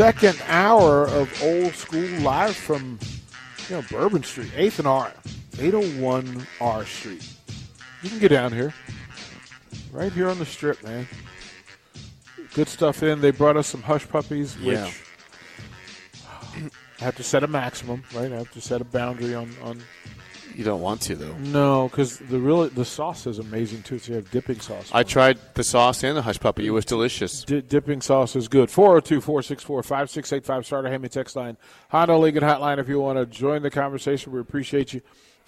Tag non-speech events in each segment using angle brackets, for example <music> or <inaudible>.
Second hour of old school live from you know Bourbon Street, Eighth and R, 801 R Street. You can get down here, right here on the strip, man. Good stuff in. They brought us some hush puppies, which Yeah. I have to set a maximum, right? I have to set a boundary on on. You don't want to though. No, because the really the sauce is amazing too. So you have dipping sauce. I tried the sauce and the hush puppy. It was delicious. Di- dipping sauce is good. 402 464 5685. Starter Hammy text line. Honda Lincoln Hotline if you want to join the conversation. We appreciate you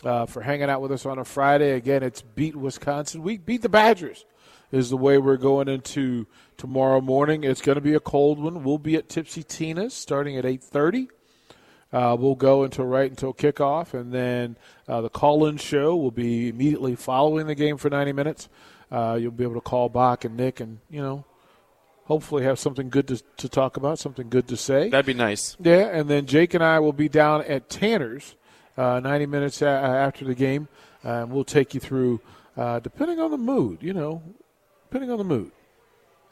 uh, for hanging out with us on a Friday. Again, it's Beat Wisconsin Week. Beat the Badgers is the way we're going into tomorrow morning. It's going to be a cold one. We'll be at Tipsy Tina's starting at 830. Uh, we'll go until right until kickoff, and then uh, the call-in show will be immediately following the game for 90 minutes. Uh, you'll be able to call Bach and Nick, and you know, hopefully have something good to, to talk about, something good to say. That'd be nice. Yeah, and then Jake and I will be down at Tanner's uh, 90 minutes a- after the game. and we'll take you through, uh, depending on the mood, you know, depending on the mood.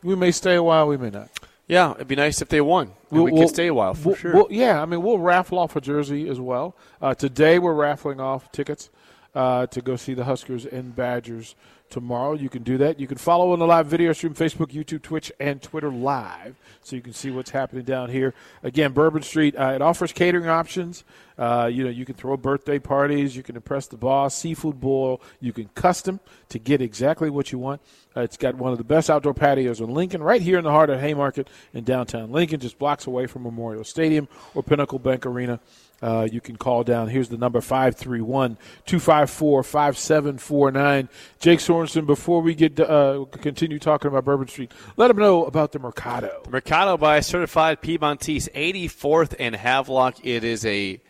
We may stay a while, we may not. Yeah, it'd be nice if they won. And we could stay a while for we'll- sure. we'll- yeah, I mean, we'll raffle off a jersey as well. Uh, today, we're raffling off tickets uh, to go see the Huskers and Badgers tomorrow. You can do that. You can follow on the live video stream Facebook, YouTube, Twitch, and Twitter live so you can see what's happening down here. Again, Bourbon Street, uh, it offers catering options. Uh, you know, you can throw birthday parties, you can impress the boss, seafood boil, you can custom to get exactly what you want. Uh, it's got one of the best outdoor patios in Lincoln, right here in the heart of Haymarket in downtown Lincoln, just blocks away from Memorial Stadium or Pinnacle Bank Arena. Uh, you can call down. Here's the number 531 254 5749. Jake Sorensen, before we get uh, continue talking about Bourbon Street, let them know about the Mercado. Mercado by Certified Piedmontese, 84th and Havelock. It is a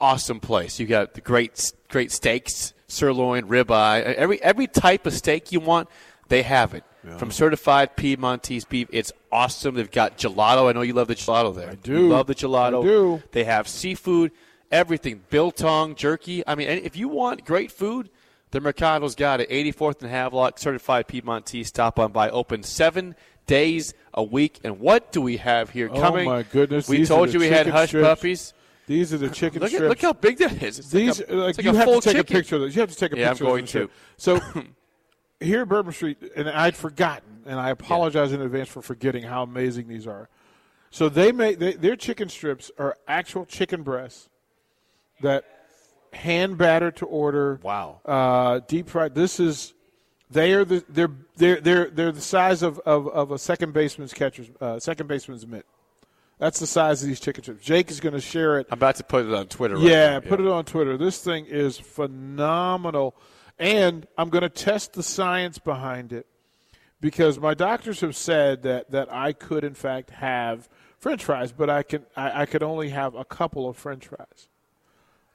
awesome place. You got the great great steaks, sirloin, ribeye, every every type of steak you want, they have it. From Certified Piedmontese beef, it's awesome. They've got gelato. I know you love the gelato there. I do. love the gelato. I do. They have seafood, everything, biltong, jerky. I mean, if you want great food, the Mercado's got it. 84th and Havelock, Certified Piedmontese. Stop on by. Open seven days a week. And what do we have here Oh, coming? Oh my goodness. We These told you we had hush strips. puppies. These are the chicken Look, at, strips. look how big that is. It's These like a, like like you a have to take chicken. a picture of this. You have to take a Yeah, I'm going to. So <laughs> here at Bourbon Street, and I'd forgotten, and I apologize in advance for forgetting how amazing these are. So they make they, their chicken strips are actual chicken breasts that hand battered to order. Wow. Uh, deep fried. This is they are the they're they're they're they're the size of, of, of a second baseman's catcher's uh, second baseman's mitt. That's the size of these chicken strips. Jake is going to share it. I'm about to put it on Twitter. Right yeah, put it on Twitter. This thing is phenomenal, and I'm going to test the science behind it because my doctors have said that that I could in fact have French fries, but I can I, I could only have a couple of French fries.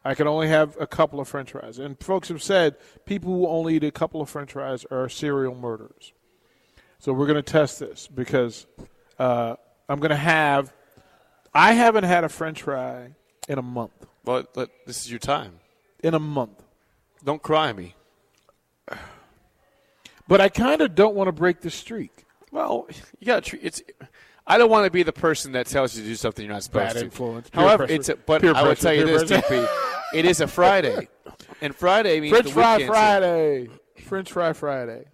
I can only have a couple of French fries, and folks have said people who only eat a couple of French fries are serial murderers. So we're going to test this because uh, I'm going to have. I haven't had a French fry in a month. Well, let- this is your time. In a month. Don't cry me. But I kind of don't want to break the streak. Well, you got to treat it's. I don't want to be the person that tells you to do something you're not supposed Bad to. influence. Peer However, pressure. it's a, but Peer I pressure, tell you peer this, pressure. DP. It is a Friday, and Friday means French the fry weekend, so Friday. French fry Friday.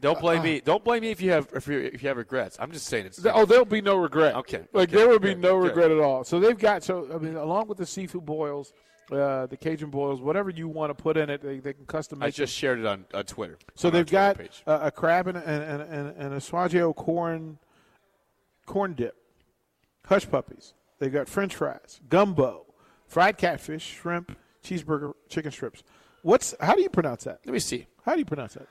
Don't blame uh, me. Uh. Don't blame me if you have if you if you have regrets. I'm just saying it's. Th- Oh, there'll be no regret. Okay, Like okay, there will be no good. regret at all. So they've got so I mean, along with the seafood boils, uh, the Cajun boils, whatever you want to put in it, they, they can custom I just it. shared it on, on Twitter. So on they've Twitter got a, a crab and, and, and, and, and a Swagio corn corn dip, hush puppies. They've got French fries, gumbo, fried catfish, shrimp, cheeseburger, chicken strips. What's how do you pronounce that? Let me see. How do you pronounce that?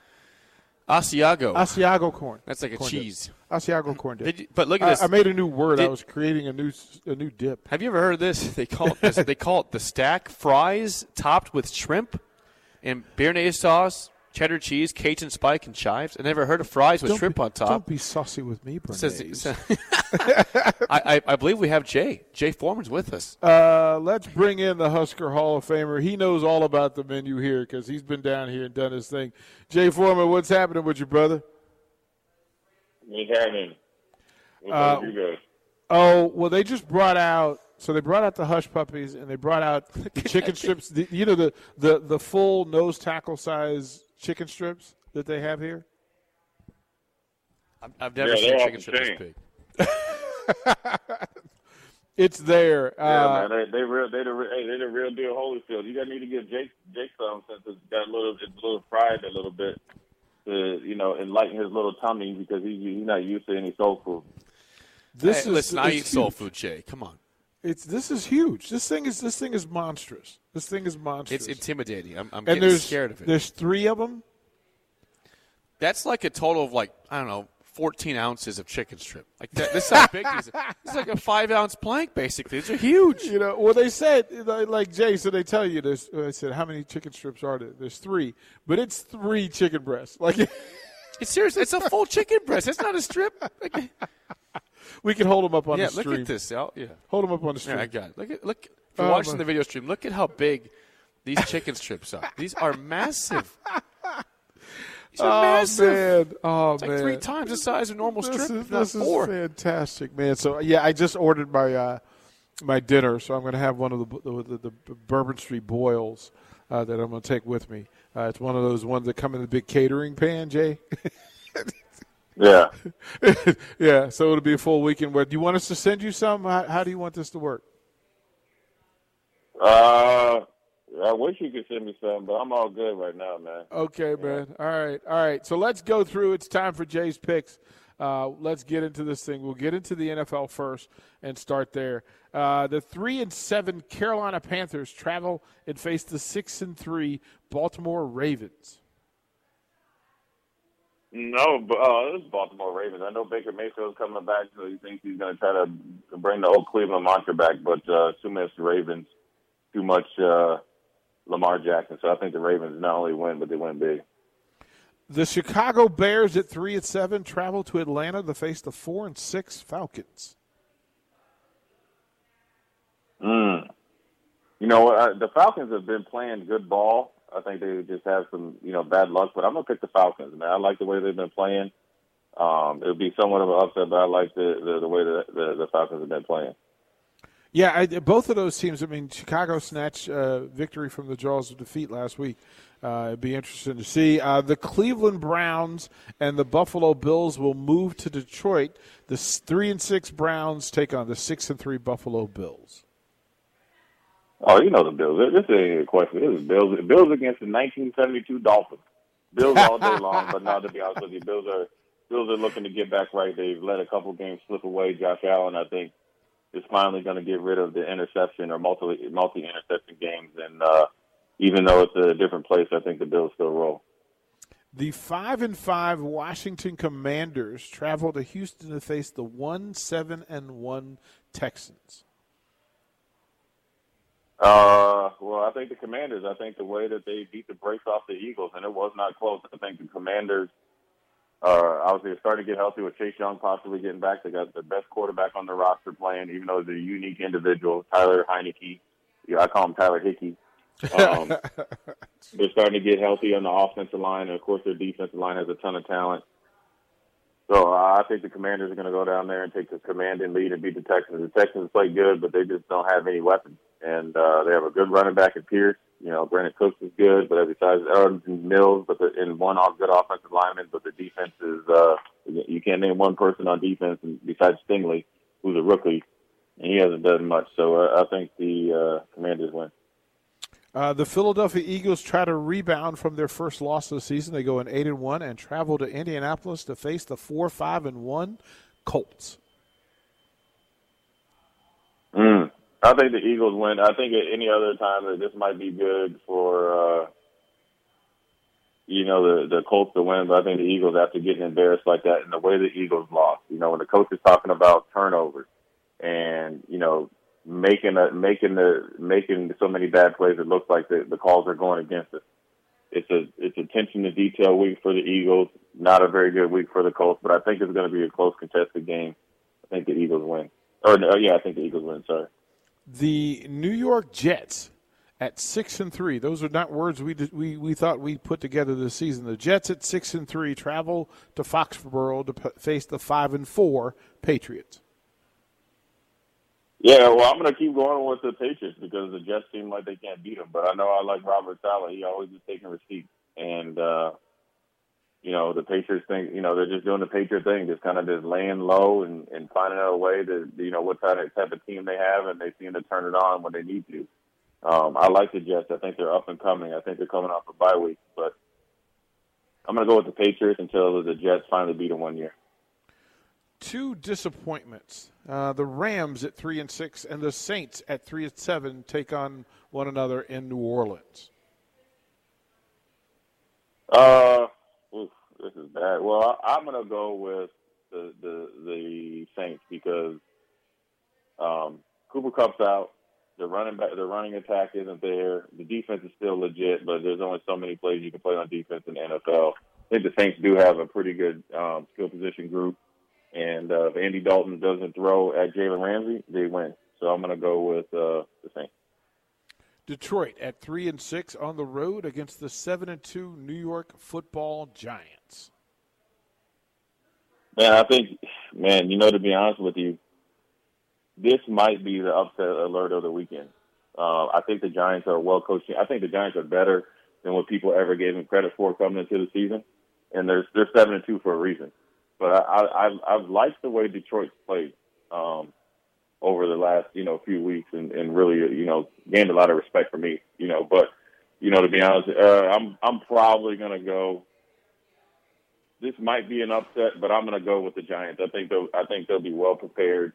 Asiago. Asiago corn. That's like a Corn dip. cheese. Asiago corn dip. Did you- but look at I, this. I made a new word. I was creating a new a new dip. Have you ever heard of this? <laughs> They call it this, they call it the stack fries topped with shrimp and béarnaise sauce, cheddar cheese, Cajun spike, and chives. I never heard of fries with Don't shrimp be, on top. Don't be saucy with me, <laughs> It Bernays. says- <laughs> I, I, I believe we have Jay. Jay Foreman's with us. Uh, let's bring in the Husker Hall of Famer. He knows all about the menu here because he's been down here and done his thing. Jay Foreman, what's happening with your brother? What's happening? What's Uh, up, you guys? Oh, well, they just brought out. So they brought out the hush puppies and they brought out the <laughs> chicken strips. The, you know the, the the full nose tackle size chicken strips that they have here. I've, I've never Yeah, seen chicken strips strip this big. <laughs> It's there. Yeah, Uh, man, they they real they the re- hey, they the real deal Holyfield. You gotta need to give Jake Jake some since it's got a little it's a little fried a little bit to you know enlighten his little tummy because he he's not used to any soul food. this Hey, is listen, I eat soul huge. food, Jay. Come on. It's this is huge. This thing is this thing is monstrous. This thing is monstrous. It's intimidating. I'm, I'm getting scared of it. There's three of them. That's like a total of like I don't know, 14 ounces of chicken strip. Like that. This is how big these. is <laughs> like a five ounce plank, basically. These are huge. You know, well, they said like like Jay, so they tell you this. I uh, said, how many chicken strips are there? There's three, but it's three chicken breasts. Like <laughs> It's serious. It's a full chicken breast. It's not a strip. Like, we can hold them up on yeah, the stream. Yeah, look at this. I'll- yeah. Hold them up on the stream. Yeah, I got it. Look at look. If you're Oh, watching my- the video stream, look at how big these chicken strips are. These are massive. <laughs> These are oh massive. man! Oh It's like man! three times the size of normal this strip, is, this is fantastic, man. So yeah, I just ordered my uh, my dinner, so I'm going to have one of the the, the, the Bourbon Street boils uh, that I'm going to take with me. Uh, it's one of those ones that come in the big catering pan, Jay. <laughs> Yeah, <laughs> yeah, so it'll be a full weekend. Where do you want us to send you some? How, how do you want this to work? uh, I wish you could send me some, but I'm all good right now, man. Okay, man. All right, all right. So let's go through. It's time for Jay's picks. Uh, let's get into this thing. We'll get into the NFL first and start there. Uh, the three and seven Carolina Panthers travel and face the six and three Baltimore Ravens. No, but uh, it's Baltimore Ravens. I know Baker Mayfield's coming back, so he thinks he's going to try to bring the old Cleveland monster back. But uh, too much Ravens, too much uh, Lamar Jackson. So I think the Ravens not only win, but they win big. The Chicago Bears at three and seven travel to Atlanta to face the four and six Falcons. Mm. You know, uh, the Falcons have been playing good ball. I think they just have some, you know, bad luck. But I'm gonna pick the Falcons, man. I like the way they've been playing. Um, it would be somewhat of an upset, but I like the the, the way that the, the Falcons have been playing. Yeah, I, both of those teams. I mean, Chicago snatched uh, victory from the jaws of defeat last week. Uh, it'd be interesting to see. Uh, the Cleveland Browns and the Buffalo Bills will move to Detroit. The three and six Browns take on the six and three Buffalo Bills. Oh, you know the Bills. This ain't a question. This is Bills. Bills against the 1972 Dolphins. Bills all day long, but now to be honest with you, Bills are Bills are looking to get back right. They've let a couple games slip away. Josh Allen, I think, is finally going to get rid of the interception or multi multi interception games. And uh, even though it's a different place, I think the Bills still roll. The five and five Washington Commanders travel to Houston to face the one seven and one Texans. Uh, well, I think the Commanders. I think the way that they beat the brakes off the Eagles, and it was not close. I think the Commanders are obviously starting to get healthy with Chase Young possibly getting back. They got the best quarterback on the roster playing, even though he's a unique individual, Tyler Heinicke. Yeah, I call him Tyler Hickey. Um, <laughs> they're starting to get healthy on the offensive line, and of course, their defensive line has a ton of talent. So uh, I think the Commanders are going to go down there and take the commanding lead and beat the Texans. The Texans play good, but they just don't have any weapons and uh, they have a good running back at Pierce. You know, Brandin Cooks is good, but besides Arden Mills, but the, in one off good offensive lineman, but the defense is uh, you can't name one person on defense besides Stingley, who's a rookie, and he hasn't done much. So uh, I think the uh, Commanders win. Uh, the Philadelphia Eagles try to rebound from their first loss of the season. They go in eight and one and travel to Indianapolis to face the four five and one Colts. Mm. I think the Eagles win. I think at any other time that this might be good for, uh, you know, the the Colts to win. But I think the Eagles, after getting embarrassed like that, and the way the Eagles lost, you know, when the coach is talking about turnovers and you know making a making the making so many bad plays, it looks like the the calls are going against us. It's a it's attention to detail week for the Eagles. Not a very good week for the Colts, but I think it's going to be a close contested game. I think the Eagles win. Or uh, yeah, I think the Eagles win. Sorry the New York Jets at six and three. Those are not words we we we thought we put together this season. The Jets at six and three travel to Foxborough to face the five and four Patriots. Yeah, well, I'm going to keep going with the Patriots because the Jets seem like they can't beat them. But I know I like Robert Saleh. He always is taking receipts, and uh, you know, the Patriots think, you know, they're just doing the Patriot thing, just kind of just laying low and, and finding out a way to, you know, what type of, type of team they have, and they seem to turn it on when they need to. Um, I like the Jets. I think they're up and coming. I think they're coming off a bye week, but I'm going to go with the Patriots until the Jets finally beat them one year. Two disappointments: uh, the Rams at three and six, and the Saints at three and seven take on one another in New Orleans. Uh, this is bad. Well, I, am gonna go with the the the Saints because um, Cooper Kupp's out. The running back, the running attack isn't there. The defense is still legit, but there's only so many plays you can play on defense in the NFL. I think the Saints do have a pretty good um, skill position group, and uh, if Andy Dalton doesn't throw at Jalen Ramsey, they win. So I'm going to go with uh, the Saints. Detroit at three and six on the road against the seven and two New York Football Giants. Man, I think, man, you know, to be honest with you, this might be the upset alert of the weekend. Uh, I think the Giants are well coached. I think the Giants are better than what people ever gave them credit for coming into the season, and they're they're seven and two for a reason. But I, I I've, liked the way Detroit's played. Um, over the last you know few weeks and, and really you know gained a lot of respect for me you know but you know to be honest uh, I'm I'm probably gonna go this might be an upset but I'm gonna go with the Giants I think they'll I think they'll be well prepared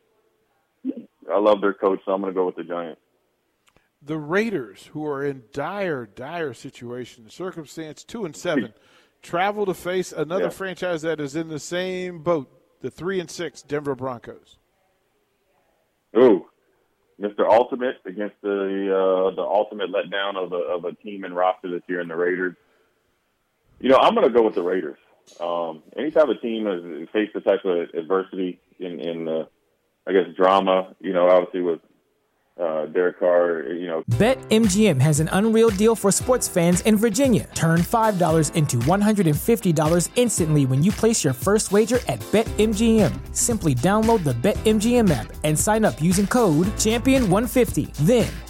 I love their coach so I'm gonna go with the Giants the Raiders who are in dire dire situation circumstance two and seven travel to face another yeah. franchise that is in the same boat the three and six Denver Broncos Ooh, Mr. Ultimate against the uh, the ultimate letdown of a of a team and roster this year in the Raiders. You know, I'm going to go with the Raiders. Um, type of team has faced the type of adversity in in I guess drama, you know, obviously with uh, Derek Carr, you know. BetMGM has an unreal deal for sports fans in Virginia. Turn $5 into $150 instantly when you place your first wager at BetMGM. Simply download the BetMGM app and sign up using code Champion150. Then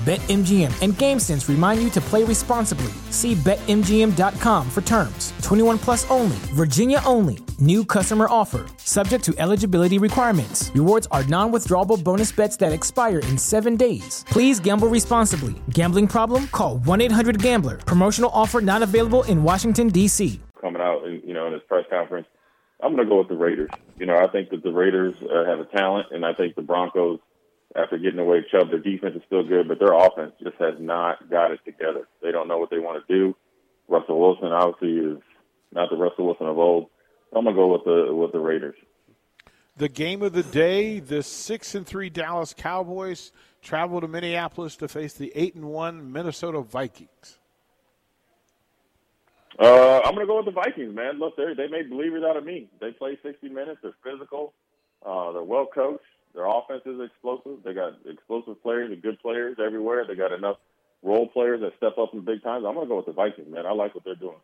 BetMGM and GameSense remind you to play responsibly. See BetMGM.com for terms. 21 plus only, Virginia only. New customer offer, subject to eligibility requirements. Rewards are non withdrawable bonus bets that expire in seven days. Please gamble responsibly. Gambling problem? Call 1 800 Gambler. Promotional offer not available in Washington, D.C. Coming out, you know, in this press conference, I'm going to go with the Raiders. You know, I think that the Raiders uh, have a talent, and I think the Broncos after getting away Chubb. Their defense is still good, but their offense just has not got it together. They don't know what they want to do. Russell Wilson obviously is not the Russell Wilson of old. I'm gonna go with the with the Raiders. The game of the day: the six and three Dallas Cowboys travel to Minneapolis to face the eight and one Minnesota Vikings. Uh, I'm gonna go with the Vikings, man. Look, they they made believers out of me. They play 60 minutes. They're physical. Uh, they're well coached. Their offense is explosive. They got explosive players and good players everywhere. They got enough role players that step up in big times. I'm going to go with the Vikings, man. I like what they're doing.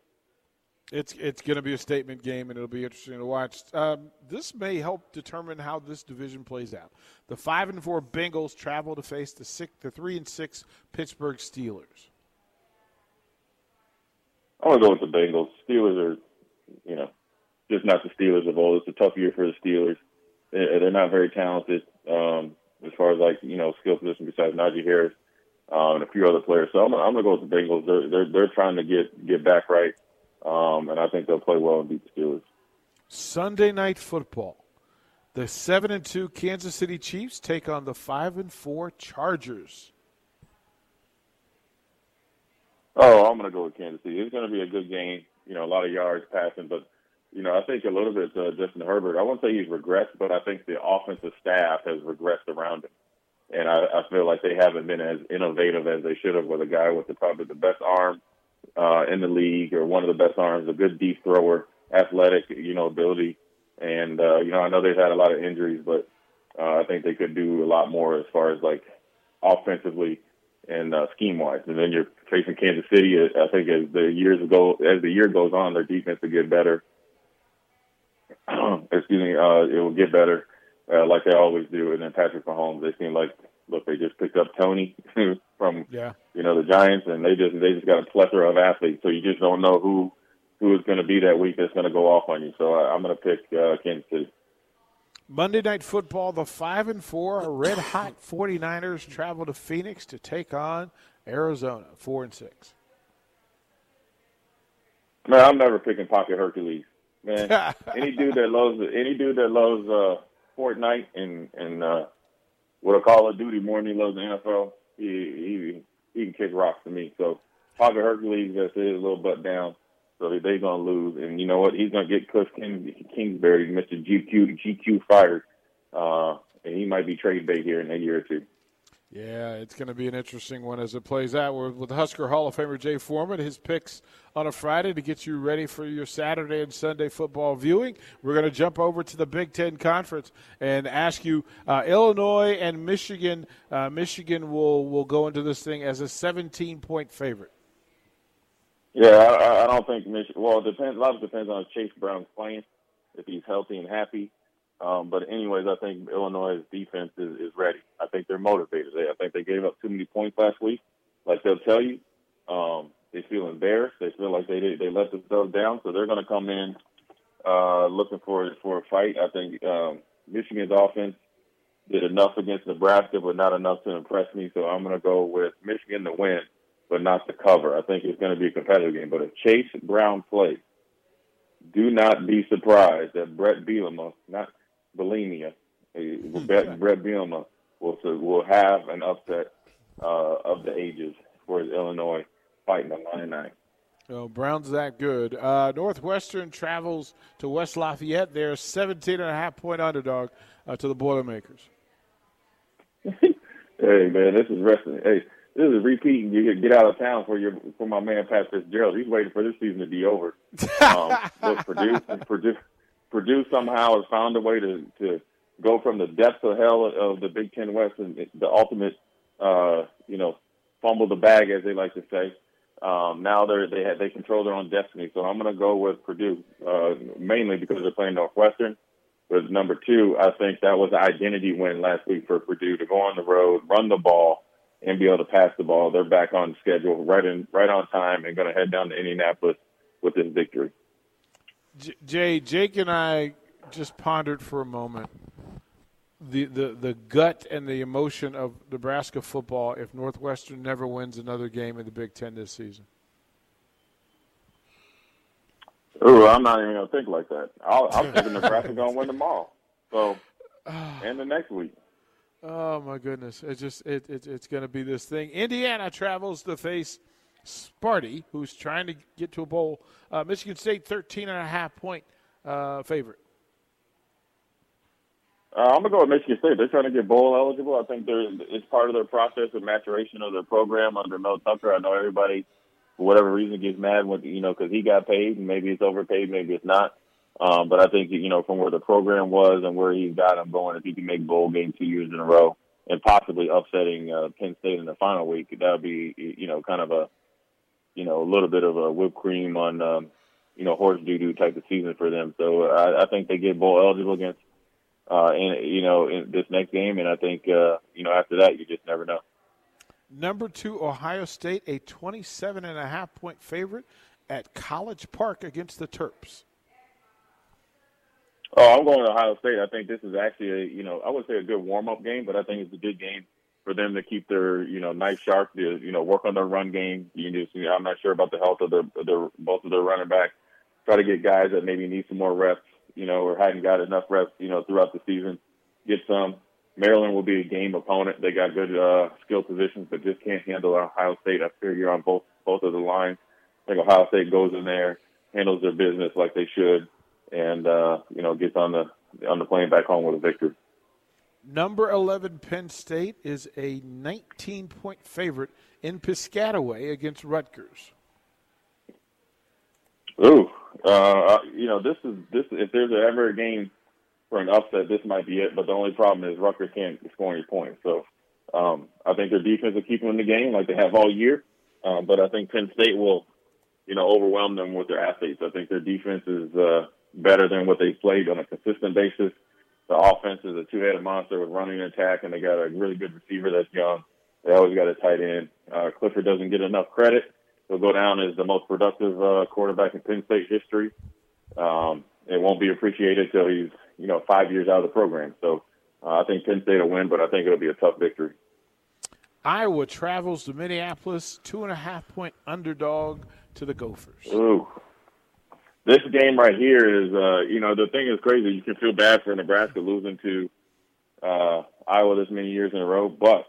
It's it's going to be a statement game, and it'll be interesting to watch. Um, this may help determine how this division plays out. The five and four Bengals travel to face the six, the three and six Pittsburgh Steelers. I'm going to go with the Bengals. Steelers are, you know, just not the Steelers of old. It's a tough year for the Steelers. They're not very talented um, as far as like you know skill position besides Najee Harris um, and a few other players. So I'm, I'm going to go with the Bengals. They're, they're they're trying to get get back right, um, and I think they'll play well and beat the Steelers. Sunday night football. The seven and two Kansas City Chiefs take on the five and four Chargers. Oh, I'm going to go with Kansas City. It's going to be a good game. You know, a lot of yards passing, but you know, I think a little bit uh, Justin Herbert. I won't say he's regressed, but I think the offensive staff has regressed around him, and I, I feel like they haven't been as innovative as they should have with a guy with the, probably the best arm uh, in the league, or one of the best arms, a good deep thrower, athletic, you know, ability, and uh, you know, I know they've had a lot of injuries, but uh, I think they could do a lot more as far as like offensively and uh, scheme wise. And then you're facing Kansas City. I think as the years go, as the year goes on, their defense will get better <clears throat> excuse me, uh, it will get better, uh, like they always do. And then Patrick Mahomes, they seem like look, they just picked up Toney <laughs> from yeah. you know the Giants, and they just they just got a plethora of athletes. So you just don't know who who is going to be that week that's going to go off on you. So I, I'm going to pick uh, Kansas City. Monday Night Football, the 5 and 4 red hot <laughs> 49ers travel to Phoenix to take on Arizona, 4 and 6. Man, I'm never picking Pocket Hercules man. <laughs> any dude that loves any dude that loves uh, Fortnite and and uh, what a Call of Duty more than he loves the NFL, he he he can kick rocks to me. So Pocket Hercules just is a little butt down. So they're gonna lose, and you know what? He's gonna get Kliff King, Kingsbury, Mr. GQ GQ fired, uh, and he might be trade bait here in a year or two. Yeah, it's going to be an interesting one as it plays out. We're with Husker Hall of Famer Jay Foreman, his picks on a Friday to get you ready for your Saturday and Sunday football viewing. We're going to jump over to the Big Ten Conference and ask you uh, Illinois and Michigan. Uh, Michigan will, will go into this thing as a 17 point favorite. Yeah, I, I don't think Michigan. Well, it depends. A lot of it depends on Chase Brown's playing. If he's healthy and happy, um, but anyways, I think Illinois' defense is, is ready. I think they're motivated. They, I think they gave up too many points last week. Like they'll tell you, um, they feel embarrassed. They feel like they they let themselves down, so they're going to come in uh, looking for for a fight. I think um, Michigan's offense did enough against Nebraska, but not enough to impress me. So I'm going to go with Michigan to win, but not to cover. I think it's going to be a competitive game. But if Chase Brown plays, do not be surprised that Brett Bielema, not bulimia. Brett, Brett Bielema will will have an upset uh, of the ages for Illinois fighting the line nine. Oh, Brown's that good. Uh, Northwestern travels to West Lafayette. They're 17 and a half point underdog uh, to the Boilermakers. <laughs> hey man, this is wrestling. Hey, this is repeating. You get out of town for your for my man Pat Fitzgerald. He's waiting for this season to be over. <laughs> Um, Purdue, Purdue, Purdue somehow has found a way to to go from the depths of hell of the Big Ten West and the ultimate, uh, you know, fumble the bag as they like to say. Um, now they're they have, they control their own destiny. So I'm going to go with Purdue uh, mainly because they're playing Northwestern. But number two, I think that was an identity win last week for Purdue to go on the road, run the ball, and be able to pass the ball. They're back on schedule, right in right on time, and going to head down to Indianapolis with this victory. Jay, Jake, and I just pondered for a moment the, the, the gut and the emotion of Nebraska football if Northwestern never wins another game in the Big Ten this season? Oh, I'm not even gonna think like that. I'll, I'm thinking Nebraska gonna win tomorrow. So, <sighs> and the next week. Oh my goodness! It's just it, it it's going to be this thing. Indiana travels to face Sparty, who's trying to get to a bowl. Uh, Michigan State, 13 and a half point uh, favorite. Uh, I'm gonna go with Michigan State. They're trying to get bowl eligible. I think they're it's part of their process of maturation of their program under Mel Tucker. I know everybody, for whatever reason, gets mad when you know because he got paid and maybe it's overpaid, maybe it's not. Um, but I think you know from where the program was and where he's got them going, if he can make bowl game two years in a row and possibly upsetting uh, Penn State in the final week, that would be you know kind of a you know a little bit of a whipped cream on um, you know horse doo doo type of season for them. So I, I think they get bowl eligible against uh, in you know in this next game, and I think uh, you know after that you just never know. Number two, Ohio State, a 27 and a half point favorite at College Park against the Terps. Oh, I'm going to Ohio State. I think this is actually a you know I would say a good warm up game, but I think it's a good game for them to keep their you know knife sharp, to, you know work on their run game. You just, you know, I'm not sure about the health of their, their both of their running backs. Try to get guys that maybe need some more reps you know, or hadn't got enough reps, you know, throughout the season, get some. Maryland will be a game opponent. They got good uh, skill positions, but just can't handle Ohio State. I figure on both both of the lines. I think Ohio State goes in there, handles their business like they should, and uh, you know gets on the on the plane back home with a victory. Number 11 Penn State is a 19 point favorite in Piscataway against Rutgers. Ooh, uh, you know, this is this. If there's ever a game for an upset, this might be it. But the only problem is Rutgers can't score any points. So um, I think their defense will keep them in the game like they have all year. Um, but I think Penn State will, you know, overwhelm them with their athletes. I think their defense is uh, better than what they've played on a consistent basis. The offense is a two-headed monster with running attack, and they got a really good receiver that's young. They always got a tight end. Uh, Clifford doesn't get enough credit he'll go down as the most productive uh, quarterback in Penn State history. Um, it won't be appreciated till he's you know five years out of the program. So uh, I think Penn State will win, but I think it'll be a tough victory. Iowa travels to Minneapolis, two and a half point underdog to the Gophers. Ooh. This game right here is, uh, you know, the thing is crazy. You can feel bad for Nebraska losing to uh, Iowa this many years in a row, but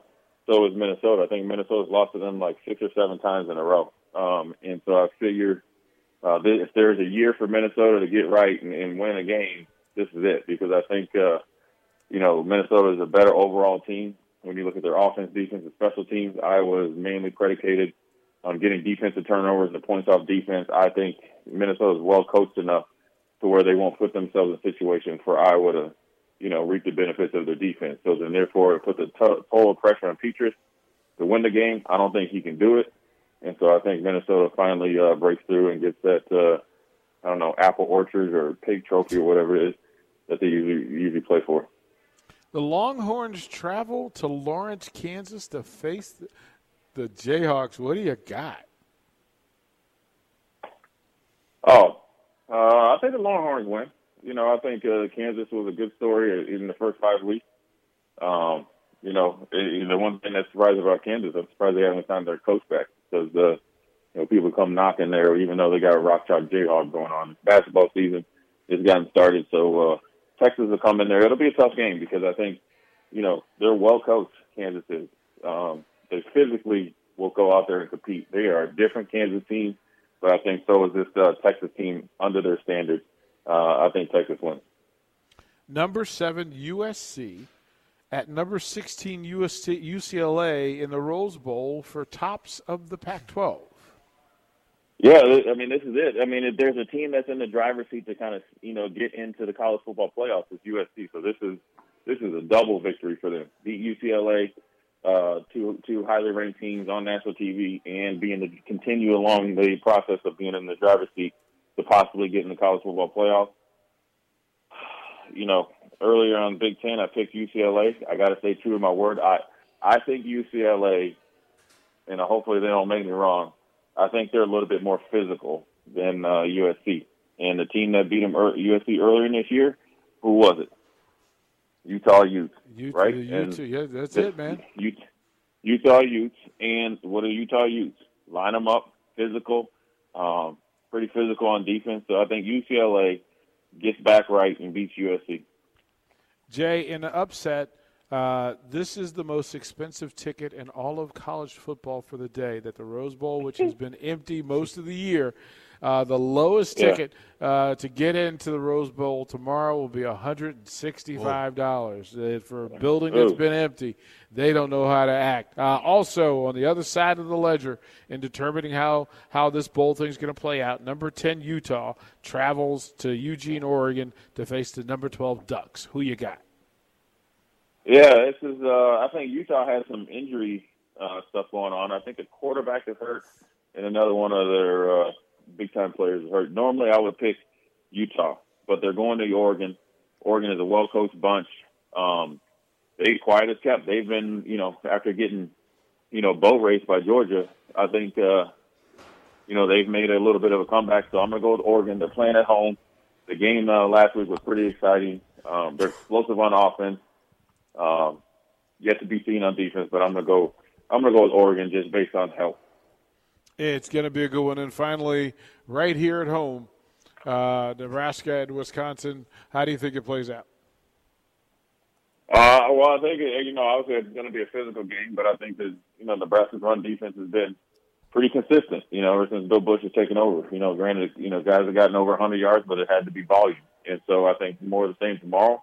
so is Minnesota. I think Minnesota's lost to them like six or seven times in a row. Um, and so I figure uh, if there's a year for Minnesota to get right and, and win a game, this is it because I think, uh, you know, Minnesota is a better overall team. When you look at their offense, defense, and special teams, Iowa is mainly predicated on getting defensive turnovers and the points off defense. I think Minnesota is well coached enough to where they won't put themselves in a situation for Iowa to, you know, reap the benefits of their defense. So then, therefore, put the total pressure on Petras to win the game. I don't think he can do it. And so I think Minnesota finally uh, breaks through and gets that, uh, I don't know, apple orchard or pig trophy or whatever it is that they usually, usually play for. The Longhorns travel to Lawrence, Kansas to face the, the Jayhawks. What do you got? Oh, uh, I think the Longhorns win. You know, I think uh, Kansas was a good story in the first five weeks. Um, you know, it, the one thing that's surprising about Kansas, I'm surprised they haven't signed their coach back because uh, you know people come knocking there, even though they got a rock chalk Jayhawk going on. Basketball season has gotten started, so uh, Texas will come in there. It'll be a tough game because I think you know they're well coached. Kansas is. Um, they physically will go out there and compete. They are a different Kansas team, but I think so is this uh, Texas team under their standards. Uh, I think Texas wins. Number seven USC at number 16 UCLA in the Rose Bowl for tops of the Pac-12. Yeah, I mean this is it. I mean, if there's a team that's in the driver's seat to kind of you know get into the college football playoffs, it's USC. So this is this is a double victory for them. Beat UCLA, uh, two two highly ranked teams on national TV, and being to continue along the process of being in the driver's seat to possibly get in the college football playoffs. <sighs> You know, earlier on Big Ten, I picked UCLA. I got to stay true to my word. I I think UCLA, and hopefully they don't make me wrong. I think they're a little bit more physical than uh, USC. And the team that beat them USC earlier in this year, who was it? Utah Utes, Utah, right? Utah, yeah, that's it, man. Utah, Utah Utes, and what are Utah Utes? Line them up, physical, um, pretty physical on defense. So I think UCLA gets back right and beats USC. Jay, in an upset, uh, this is the most expensive ticket in all of college football for the day. That the Rose Bowl, which has been empty most of the year, uh, the lowest Yeah. ticket uh, to get into the Rose Bowl tomorrow will be $165 Uh, for a building that's Ooh. been empty. They don't know how to act. Uh, also, on the other side of the ledger, in determining how, how this bowl thing is going to play out, number 10 Utah travels to Eugene, Oregon to face the number 12 Ducks. Who you got? Yeah, this is. Uh, I think Utah has some injury uh, stuff going on. I think a quarterback is hurt, and another one of their uh, big time players is hurt. Normally, I would pick Utah, but they're going to Oregon. Oregon is a well coached bunch. Um, they quiet as kept. They've been, you know, after getting, you know, boat raced by Georgia. I think, uh, you know, they've made a little bit of a comeback. So I'm going to go with Oregon. They're playing at home. The game uh, last week was pretty exciting. Um, they're explosive on offense. Um, yet to be seen on defense, but I'm gonna go. I'm gonna go with Oregon just based on health. It's going to be a good one. And finally, right here at home, uh, Nebraska and Wisconsin. How do you think it plays out? Uh, well, I think you know, obviously it's going to be a physical game, but I think that you know Nebraska's run defense has been pretty consistent. You know, ever since Bill Busch has taken over. You know, granted, you know, guys have gotten over 100 yards, but it had to be volume, and so I think more of the same tomorrow.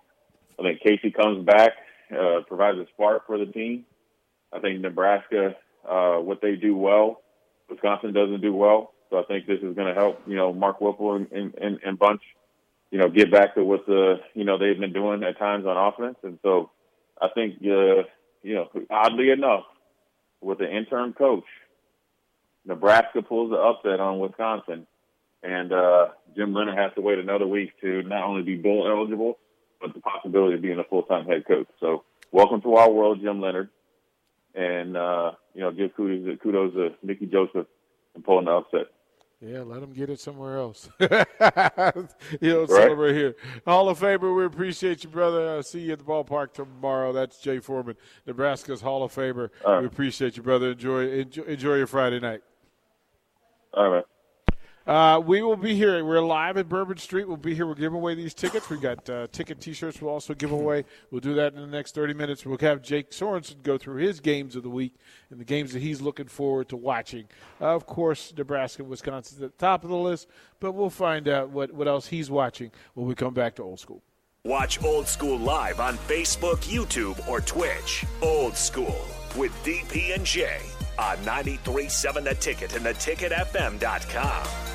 I think Casey comes back, uh, provides a spark for the team. I think Nebraska, uh, what they do well, Wisconsin doesn't do well. So I think this is going to help, you know, Mark Whipple and, and, and, Bunch, you know, get back to what the, you know, they've been doing at times on offense. And so I think, uh, you know, oddly enough, with the interim coach, Nebraska pulls the upset on Wisconsin. And uh, Jim Leonhard has to wait another week to not only be bowl eligible, but the possibility of being a full-time head coach. So welcome to our world, Jim Leonhard. And, uh, know, give kudos, kudos to Mickey Joseph and pulling the upset. Yeah, let them get it somewhere else. you know, celebrate here. Hall of Famer, we appreciate you, brother. I'll see you at the ballpark tomorrow. That's Jay Foreman, Nebraska's Hall of Famer. Right. We appreciate you, brother. Enjoy, enjoy, enjoy your Friday night. All right. Uh, we will be here. We're live at Bourbon Street. We'll be here. We're giving away these tickets. We've got uh, ticket T-shirts. We'll also give away. We'll do that in the next 30 minutes. We'll have Jake Sorensen go through his games of the week and the games that he's looking forward to watching. Uh, of course, Nebraska, and Wisconsin's at the top of the list, but we'll find out what, what else he's watching when we come back to old school. Watch Old School live on Facebook, YouTube, or Twitch. Old School with DP and J on 93.7 The Ticket and theticketfm.com.